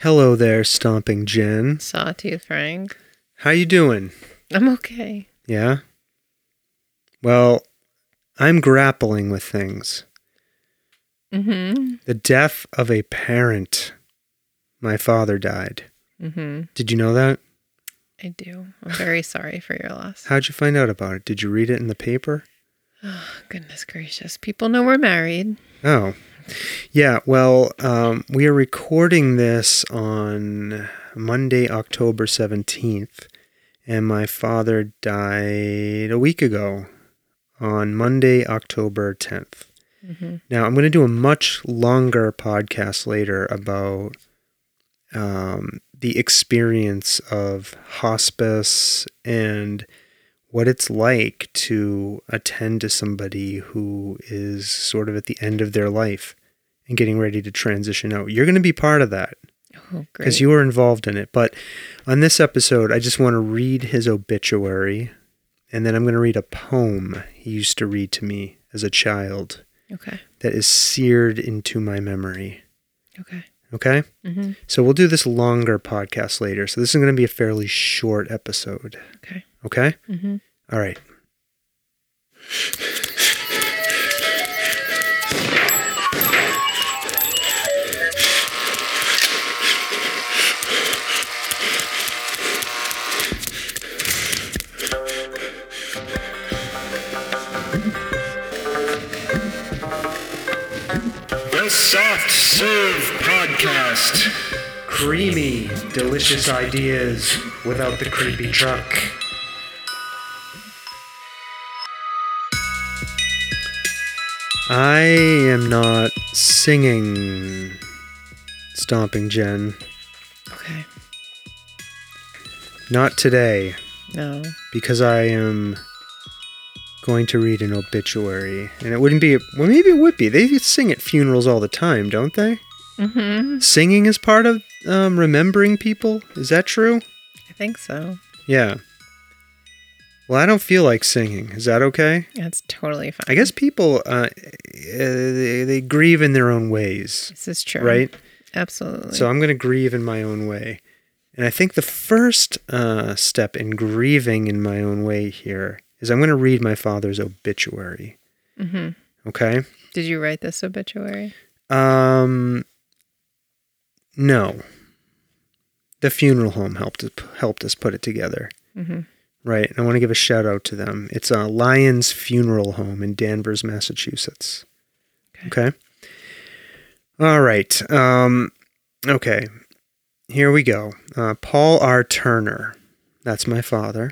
Hello there, Stomping Jen. Sawtooth Frank. How you doing? I'm okay. Yeah? Well, I'm grappling with things. Mm-hmm. The death of a parent. My father died. Mm-hmm. Did you know that? I do. I'm very sorry for your loss. How'd you find out about it? Did you read it in the paper? Oh, goodness gracious. People know we're married. Oh, yeah. Well, um, we are recording this on Monday, October 17th, and my father died a week ago on Monday, October 10th. Mm-hmm. Now, I'm going to do a much longer podcast later about um, the experience of hospice and what it's like to attend to somebody who is sort of at the end of their life and getting ready to transition out. You're going to be part of that Oh, because you were involved in it. But on this episode, I just want to read his obituary and then I'm going to read a poem he used to read to me as a child Okay. that is seared into my memory. Okay. Okay? Mm-hmm. So we'll do this longer podcast later. So this is going to be a fairly short episode. Okay. Okay? Mm-hmm. All right. The Soft Serve Podcast. Creamy, delicious ideas without the creepy truck. I am not singing Stomping Jen. Okay. Not today, No. because I am going to read an obituary. And it wouldn't be, well, maybe it would be. They sing at funerals all the time, don't they? Mm-hmm. Singing is part of um, remembering people. Is that true? I think so. Yeah. Well, I don't feel like singing. Is that okay? That's totally fine. I guess people uh, uh, they, they grieve in their own ways, this is true. right? Absolutely. So I'm going to grieve in my own way. And I think the first uh, step in grieving in my own way here is I'm going to read my father's obituary. mm-hmm. Okay? Did you write this obituary? Um no. The funeral home helped us, helped us put it together. Mm-hmm. Right. And I want to give a shout out to them. It's a Lyons Funeral Home in Danvers, Massachusetts. Okay. All right. Um, okay. Here we go. Uh, Paul R. Turner. That's my father.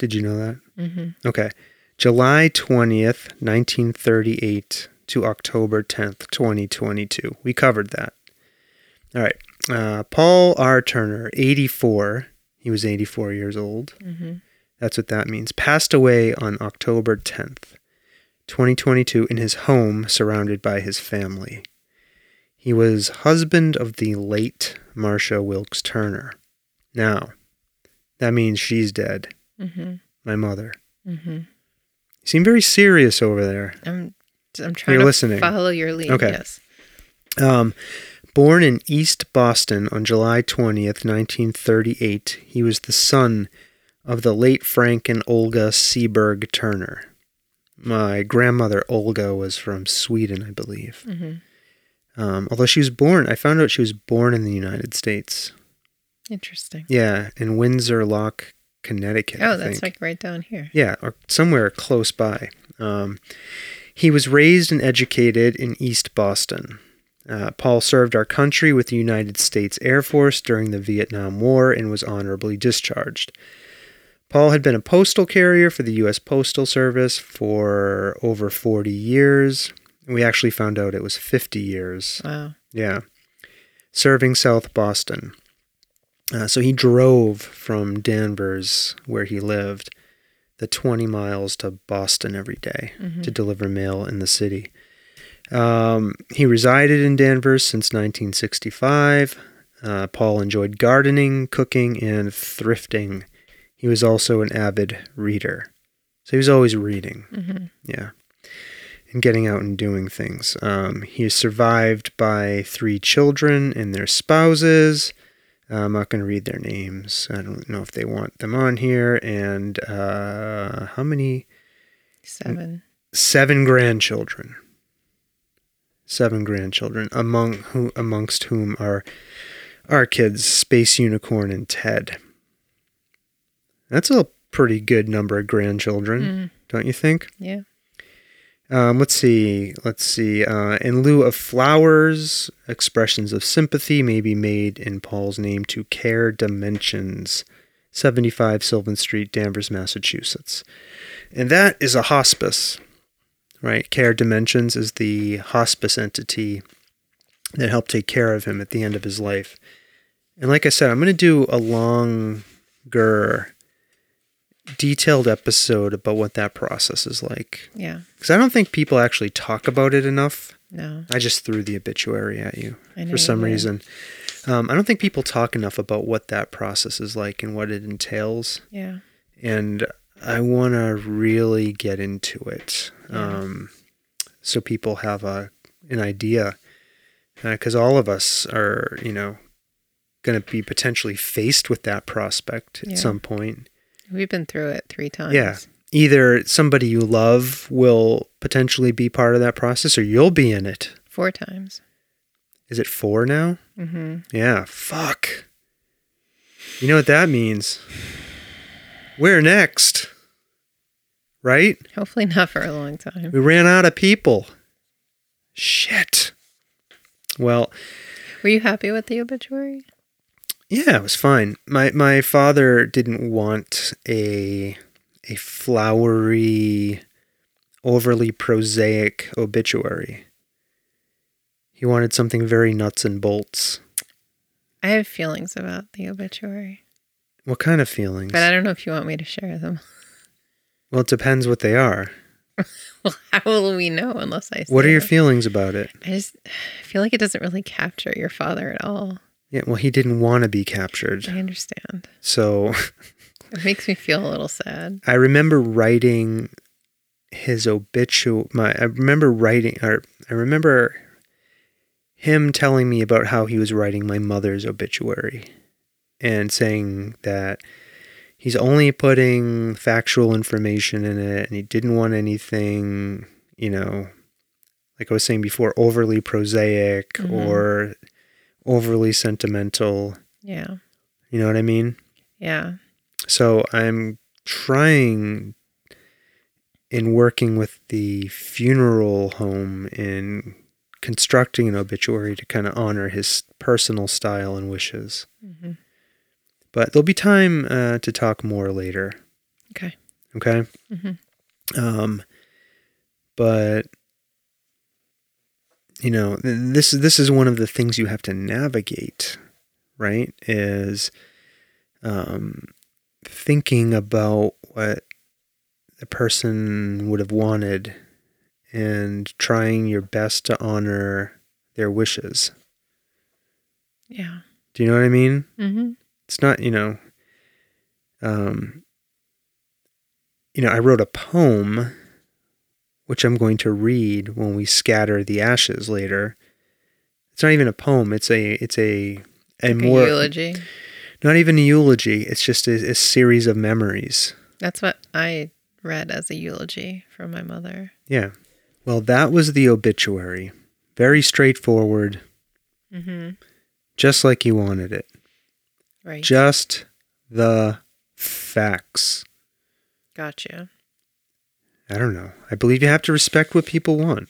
Did you know that? Mm-hmm. Okay. July 20th, 1938 to October 10th, 2022. We covered that. All right. Uh, Paul R. Turner, 84. He was 84 years old. Mm-hmm. That's what that means. Passed away on October 10th, 2022, in his home surrounded by his family. He was husband of the late Marcia Wilkes Turner. Now, that means she's dead, Mm-hmm. my mother. Mm-hmm. You seem very serious over there. I'm I'm trying You're to listening. follow your lead. Okay. Yes. Um, born in East Boston on July 20th, 1938, he was the son of the late Frank and Olga Seberg Turner. My grandmother Olga was from Sweden, I believe. Mm-hmm. Um, although she was born, I found out she was born in the United States. Interesting. Yeah, in Windsor Lock, Connecticut. I Oh, that's like right down here. Yeah, or somewhere close by. Um, he was raised and educated in East Boston. Uh, Paul served our country with the United States Air Force during the Vietnam War and was honorably discharged. Paul had been a postal carrier for the U.S. Postal Service for over 40 years. We actually found out it was 50 years. Wow. Yeah. Serving South Boston. Uh, so he drove from Danvers, where he lived, the 20 miles to Boston every day to deliver mail in the city. Um, he resided in Danvers since 1965. Uh, Paul enjoyed gardening, cooking, and thrifting. He was also an avid reader. So he was always reading. hmm Yeah. And getting out and doing things. Um, he is survived by three children and their spouses. Uh, I'm not going to read their names. I don't know if they want them on here. And uh, how many? Seven. Seven grandchildren. Seven grandchildren, among who, amongst whom are our kids, Space Unicorn and Ted. That's a pretty good number of grandchildren, Mm, don't you think? yeah. Um, let's see. Let's see. Uh, in lieu of flowers, expressions of sympathy may be made in Paul's name to Care Dimensions, 75 Sylvan Street, Danvers, Massachusetts. And that is a hospice, right? Care Dimensions is the hospice entity that helped take care of him at the end of his life. And like I said, I'm going to do a longer, detailed episode about what that process is like Yeah. because I don't think people actually talk about it enough. No. I just threw the obituary at you for some did. reason. Um, I don't think people talk enough about what that process is like and what it entails. Yeah. And I want to really get into it Yeah. um, so people have a an idea. Because all of us are, you know, going to be potentially faced with that prospect at some point. We've been through it three times. Yeah. Either somebody you love will potentially be part of that process or you'll be in it. Four times. Is it four now? Mm-hmm. Yeah. Fuck. You know what that means? Where next? Right? Hopefully not for a long time. We ran out of people. Shit. Well, Were you happy with the obituary? yeah, it was fine. My my father didn't want a a flowery, overly prosaic obituary. He wanted something very nuts and bolts. I have feelings about the obituary, What kind of feelings? but I don't know if you want me to share them. well, it depends what they are. Well, how will we know unless I? What are your them? feelings about it? I just I feel like it doesn't really capture your father at all. Yeah, well, he didn't want to be captured. I understand. So It makes me feel a little sad. I remember writing his obituary. My I remember writing, or I remember him telling me about how he was writing my mother's obituary, and saying that he's only putting factual information in it, and he didn't want anything, you know, like I was saying before, overly prosaic Mhm. or overly sentimental. Yeah. You know what I mean? Yeah. So I'm trying in working with the funeral home in constructing an obituary to kind of honor his personal style and wishes. hmm But there'll be time uh, to talk more later. Okay. Okay. hmm Um, but you know, this this is one of the things you have to navigate, right? Is um, thinking about what the person would have wanted and trying your best to honor their wishes. Yeah. Do you know what I mean? hmm it's not you know um you know i wrote a poem which i'm going to read when we scatter the ashes later. It's not even a poem. It's a it's a a Like more a eulogy. not even a eulogy. It's just a, a series of memories. That's what I read as a eulogy from my mother. yeah. Well that was the obituary. Very straightforward. Mm-hmm. just like you wanted it Right. just the facts gotcha. i don't know i believe you have to respect what people want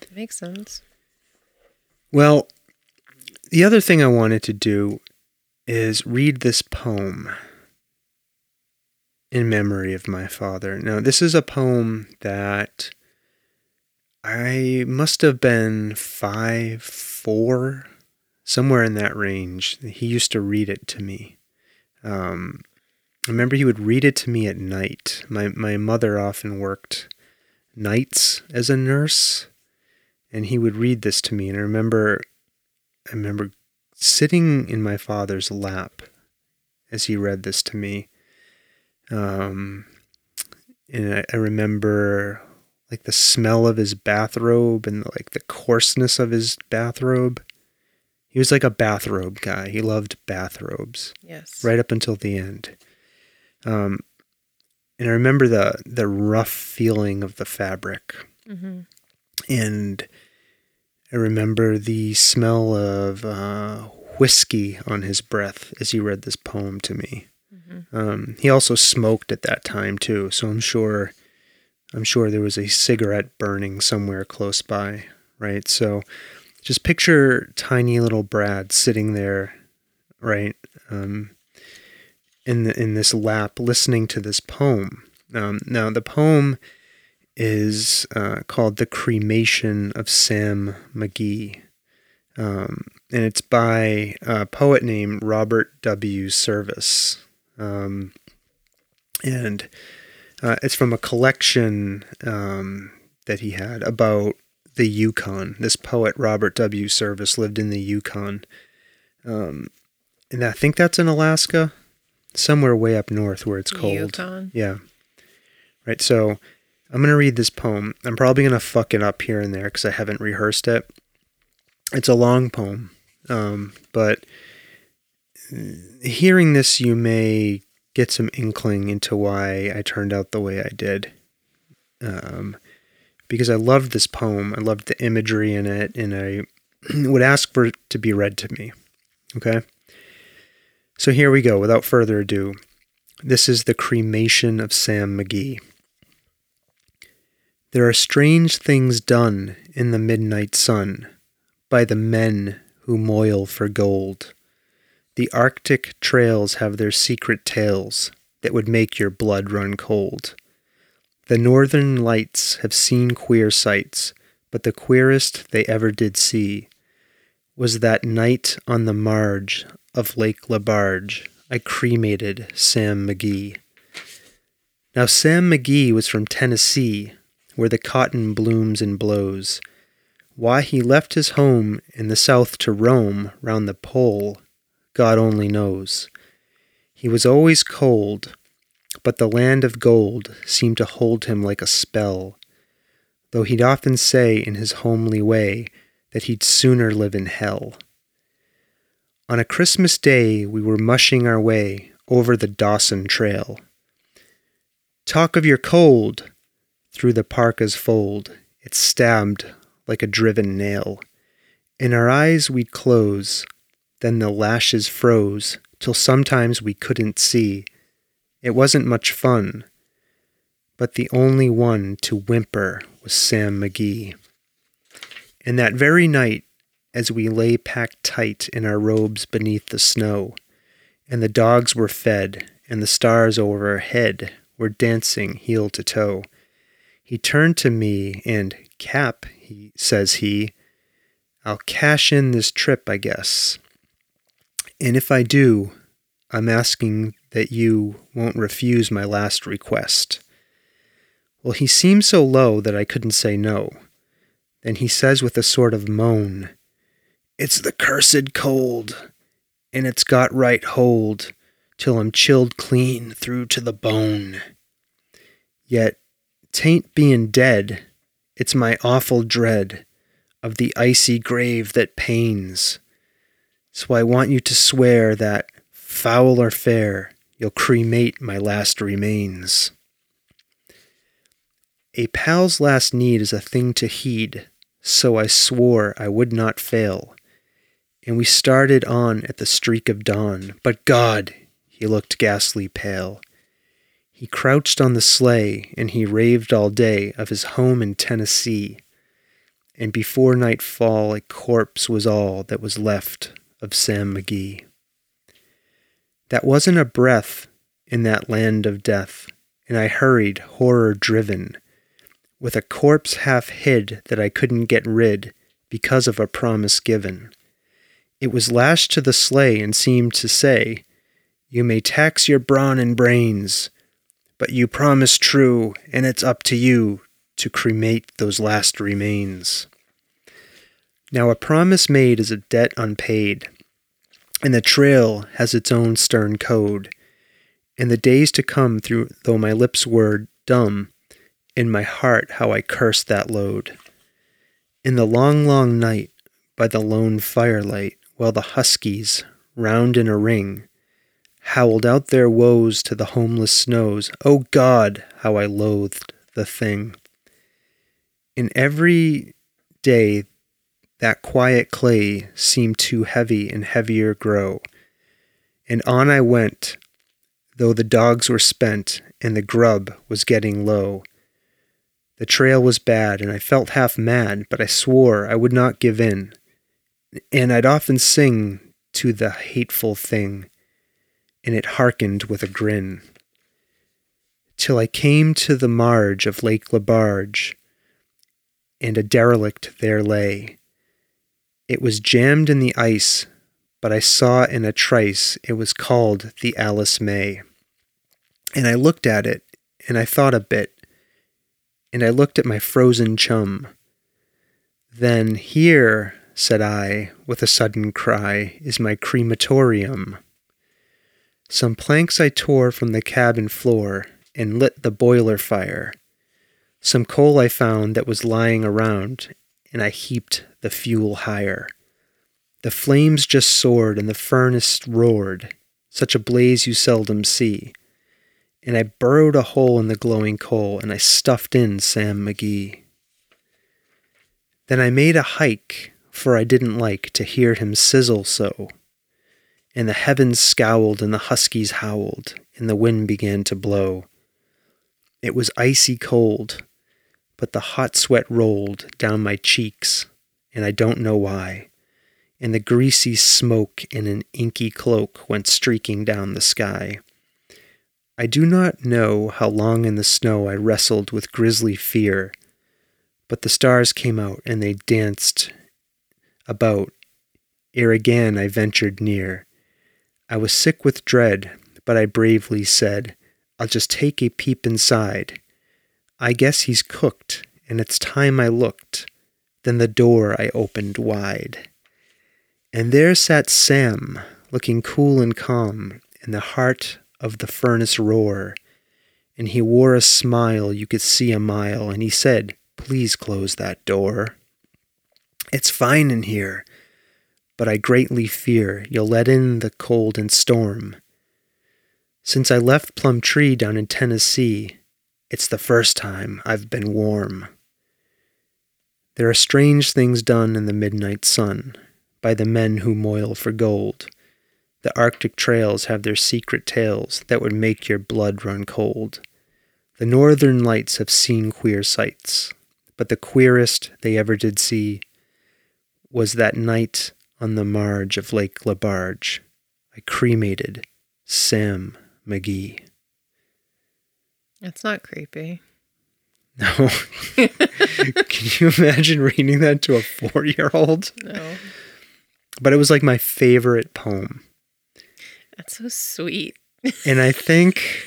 That Makes sense. Well, the other thing I wanted to do is read this poem in memory of my father. Now, this is a poem that I must have been five, four, somewhere in that range. He used to read it to me. Um, I remember he would read it to me at night. My my mother often worked nights as a nurse, and he would read this to me. And I remember, I remember sitting in my father's lap as he read this to me. Um, and I, I remember like the smell of his bathrobe and like the coarseness of his bathrobe. He was like a bathrobe guy. He loved bathrobes Yes. right up until the end. Um, and I remember the the rough feeling of the fabric, hmm and I remember the smell of uh, whiskey on his breath as he read this poem to me. hmm Um, he also smoked at that time too, so I'm sure, I'm sure there was a cigarette burning somewhere close by, right? So, just picture tiny little Brad sitting there, right, um, in the, in this lap, listening to this poem. Um, now, the poem is uh, called "The Cremation of Sam McGee." Um, and it's by a poet named Robert W. Service. Um, and uh, it's from a collection um, that he had about the Yukon. This poet, Robert W. Service, lived in the Yukon. Um, and I think that's in Alaska, somewhere way up north where it's cold. Yukon. Yeah. Right. So I'm going to read this poem. I'm probably going to fuck it up here and there because I haven't rehearsed it. It's a long poem. Um, but hearing this, you may get some inkling into why I turned out the way I did. Um, because I loved this poem. I loved the imagery in it, and I would ask for it to be read to me. Okay? So here we go, without further ado. This is the cremation of Sam McGee. There are strange things done in the midnight sun by the men who moil for gold. The Arctic trails have their secret tales that would make your blood run cold. The northern lights have seen queer sights, but the queerest they ever did see was that night on the marge of Lake Lebarge I cremated Sam McGee. Now, Sam McGee was from Tennessee, where the cotton blooms and blows. Why he left his home in the south to roam round the pole, God only knows. He was always cold, but the land of gold seemed to hold him like a spell, though he'd often say in his homely way that he'd sooner live in hell. On a Christmas day, we were mushing our way over the Dawson Trail. Talk of your cold! Through the parka's fold, it stabbed like a driven nail. In our eyes we'd close, then the lashes froze till sometimes we couldn't see. It wasn't much fun, but the only one to whimper was Sam McGee. And that very night, as we lay packed tight in our robes beneath the snow, and the dogs were fed, and the stars overhead were dancing heel to toe, he turned to me and, Cap, he says he, I'll cash in this trip, I guess. And if I do, I'm asking that you won't refuse my last request. Well, he seemed so low that I couldn't say no. Then he says with a sort of moan, It's the cursed cold, and it's got right hold till I'm chilled clean through to the bone. Yet, tain't being dead, it's my awful dread of the icy grave that pains. So I want you to swear that, foul or fair, you'll cremate my last remains. A pal's last need is a thing to heed, so I swore I would not fail. And we started on at the streak of dawn, but God, he looked ghastly pale. He crouched on the sleigh, and he raved all day of his home in Tennessee. And before nightfall, a corpse was all that was left of Sam McGee. That wasn't a breath in that land of death, and I hurried, horror driven, with a corpse half hid that I couldn't get rid because of a promise given. It was lashed to the sleigh and seemed to say, You may tax your brawn and brains, but you promise true, and it's up to you to cremate those last remains. Now, a promise made is a debt unpaid, and the trail has its own stern code. In the days to come, through though my lips were dumb, in my heart how I cursed that load. In the long, long night, by the lone firelight, while the huskies, round in a ring, howled out their woes to the homeless snows, oh God, how I loathed the thing. In every day that quiet clay seemed too heavy and heavier grow. And on I went, though the dogs were spent and the grub was getting low. The trail was bad, and I felt half mad, but I swore I would not give in. And I'd often sing to the hateful thing, and it hearkened with a grin. Till I came to the marge of Lake Lebarge, and a derelict there lay. It was jammed in the ice, but I saw in a trice it was called the Alice May. And I looked at it, and I thought a bit, and I looked at my frozen chum. Then here, said I, with a sudden cry, is my crematorium. Some planks I tore from the cabin floor and lit the boiler fire. Some coal I found that was lying around, and I heaped the fuel higher. The flames just soared and the furnace roared, such a blaze you seldom see and I burrowed a hole in the glowing coal and I stuffed in Sam McGee. Then I made a hike, for I didn't like to hear him sizzle so. And the heavens scowled and the huskies howled, and the wind began to blow. It was icy cold, but the hot sweat rolled down my cheeks, and I don't know why. And the greasy smoke in an inky cloak went streaking down the sky. I do not know how long in the snow I wrestled with grisly fear, but the stars came out and they danced about ere again I ventured near. I was sick with dread, but I bravely said, I'll just take a peep inside. I guess he's cooked, and it's time I looked. Then the door I opened wide. And there sat Sam, looking cool and calm, in the heart of the furnace roar, and he wore a smile you could see a mile, and he said, Please close that door. It's fine in here, but I greatly fear you'll let in the cold and storm. Since I left Plumtree down in Tennessee, it's the first time I've been warm. There are strange things done in the midnight sun by the men who moil for gold. The Arctic trails have their secret tales that would make your blood run cold. The northern lights have seen queer sights, but the queerest they ever did see was that night on the marge of Lake Lebarge. I cremated Sam McGee. It's not creepy. No. Can you imagine reading that to a four year old? No. But it was like my favorite poem. That's so sweet. And I think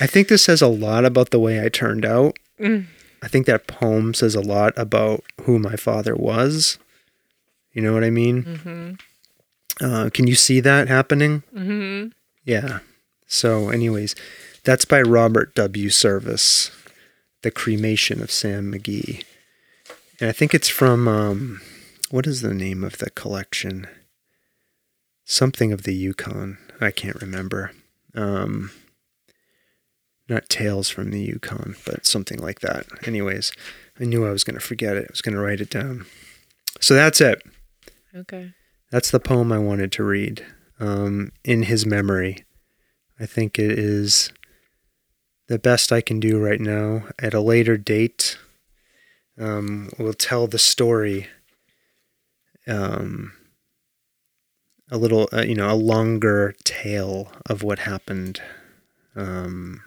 I think this says a lot about the way I turned out. Mm. I think that poem says a lot about who my father was. You know what I mean? Mm-hmm. Uh, can you see that happening? Mm-hmm. Yeah. So, anyways, that's by Robert W. Service, The Cremation of Sam McGee. And I think it's from, um, what is the name of the collection? Something of the Yukon. I can't remember. Um, not Tales from the Yukon, but something like that. Anyways, I knew I was going to forget it. I was going to write it down. So that's it. Okay. That's the poem I wanted to read um, in his memory. I think it is the best I can do right now. At a later date, um, we'll tell the story um, a little, uh, you know, a longer tale of what happened um,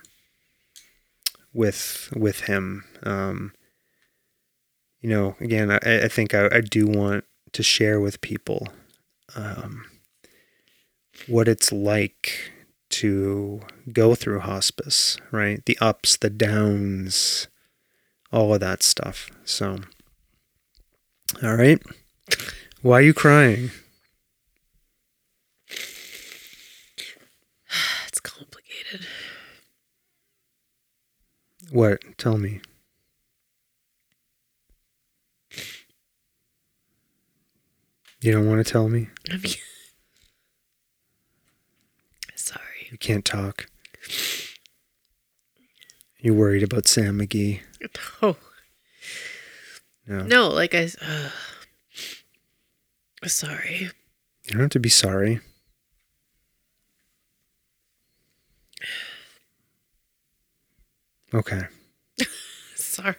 with with him. Um, you know, again, I, I think I, I do want to share with people um, what it's like to go through hospice, right? The ups, the downs, all of that stuff. So, all right. Why are you crying? It's complicated. What? Tell me. You don't want to tell me? You can't talk. You're worried about Sam McGee? Oh. No. no, like I. Uh, sorry. You don't have to be sorry. Okay. Sorry.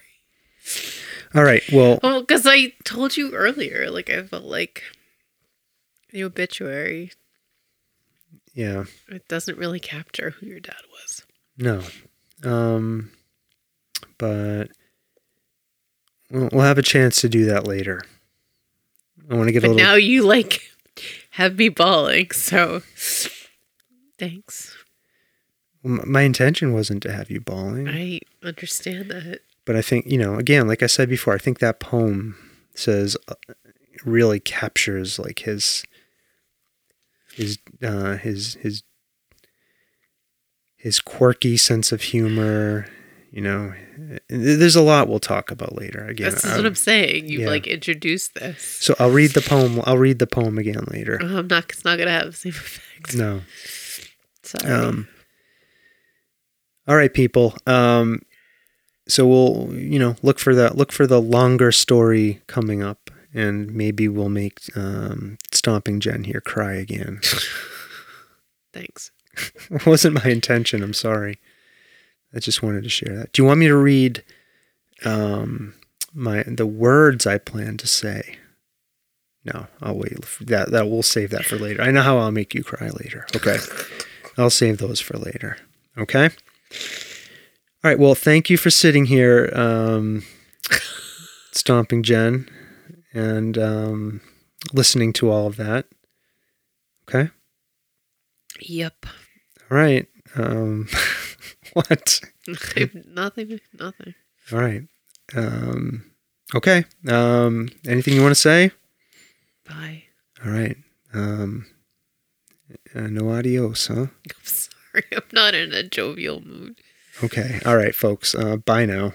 All right. Well, Well, because I told you earlier, like I felt like the obituary. Yeah. It doesn't really capture who your dad was. No. Um, but we'll, we'll have a chance to do that later. I want to get a little. now you like have me bawling, so thanks. My intention wasn't to have you bawling, I understand that. but I think you know. Again, like I said before, I think that poem says uh, really captures like his his uh, his his his quirky sense of humor. You know, there's a lot we'll talk about later. Again, This is I- what I'm saying. You yeah. like introduced this. So I'll read the poem. I'll read the poem again later. Oh, I'm not. It's not gonna have the same effect. No. Sorry. Um. All right, people. Um. So we'll, you know, look for the look for the longer story coming up, and maybe we'll make um, Stomping Jen here cry again. Thanks. it wasn't my intention. I'm sorry. I just wanted to share that. Do you want me to read um, my the words I plan to say? No, I'll wait. That that we'll save that for later. I know how I'll make you cry later. Okay, I'll save those for later. Okay. All right. Well, thank you for sitting here, um, stomping Jen, and um, listening to all of that. Okay. Yep. All right. Um, what? nothing. Nothing. All right. Um, okay. Um, anything you want to say? Bye. All right. Um, uh, no adios, huh? I'm sorry. I'm not in a jovial mood. Okay. All right, folks. Uh, bye now.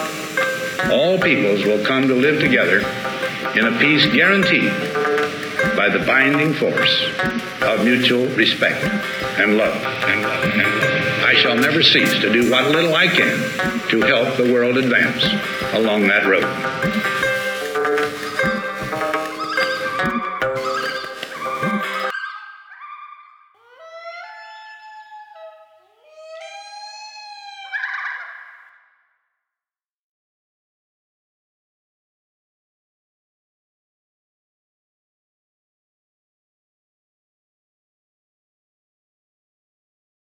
all peoples will come to live together in a peace guaranteed by the binding force of mutual respect and love. And love, and love. I shall never cease to do what little I can to help the world advance along that road.